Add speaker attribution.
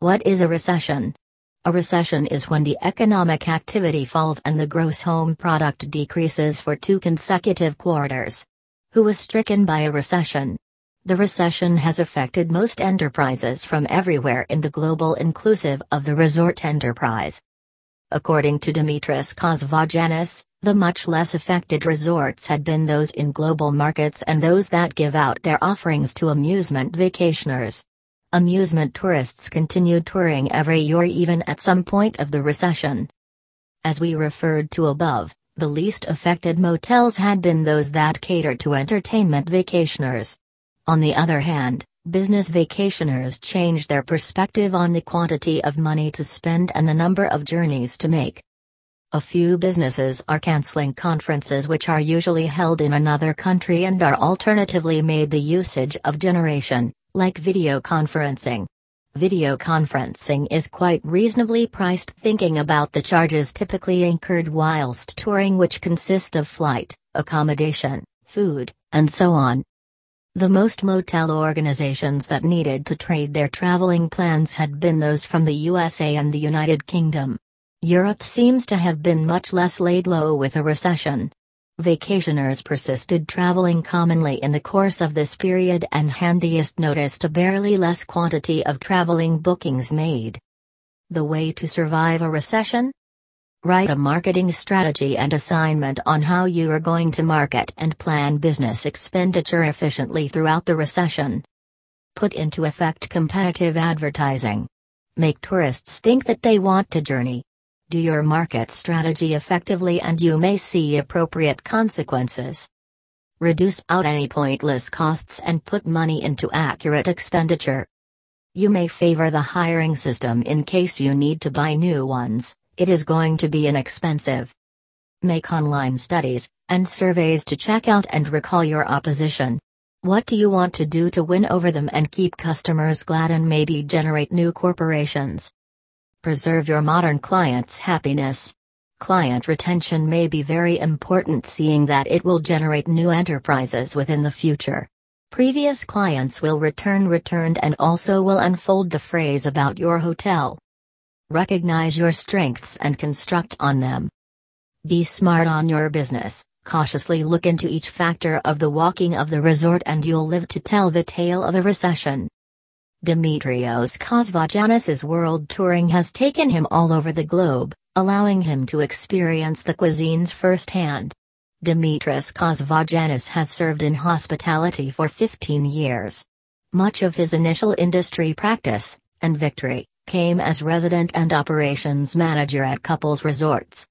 Speaker 1: What is a recession? A recession is when the economic activity falls and the gross home product decreases for two consecutive quarters. Who was stricken by a recession? The recession has affected most enterprises from everywhere in the global inclusive of the resort enterprise. According to Dimitris Kosvogiannis, the much less affected resorts had been those in global markets and those that give out their offerings to amusement vacationers. Amusement tourists continued touring every year even at some point of the recession. As we referred to above, the least affected motels had been those that catered to entertainment vacationers. On the other hand, business vacationers changed their perspective on the quantity of money to spend and the number of journeys to make. A few businesses are canceling conferences which are usually held in another country and are alternatively made the usage of generation, like video conferencing. Video conferencing is quite reasonably priced thinking about the charges typically incurred whilst touring which consist of flight, accommodation, food, and so on. The most motel organizations that needed to trade their traveling plans had been those from the USA and the United Kingdom. Europe seems to have been much less laid low with a recession. Vacationers persisted traveling commonly in the course of this period and handiest noticed a barely less quantity of traveling bookings made. The way to survive a recession? Write a marketing strategy and assignment on how you are going to market and plan business expenditure efficiently throughout the recession. Put into effect competitive advertising. Make tourists think that they want to journey. Do your market strategy effectively and you may see appropriate consequences. Reduce out any pointless costs and put money into accurate expenditure. You may favor the hiring system in case you need to buy new ones it is going to be inexpensive. Make online studies and surveys to check out and recall your opposition. What do you want to do to win over them and keep customers glad and maybe generate new corporations? Preserve your modern clients' happiness. Client retention may be very important, seeing that it will generate new enterprises within the future. Previous clients will return returned and also will unfold the phrase about your hotel. Recognize your strengths and construct on them. Be smart on your business, cautiously look into each factor of the walking of the resort and you'll live to tell the tale of a recession. Dimitrios Kosvogiannis's world touring has taken him all over the globe, allowing him to experience the cuisines firsthand. Dimitris Kosvogiannis has served in hospitality for 15 years. Much of his initial industry practice, and victory, came as resident and operations manager at Couples Resorts.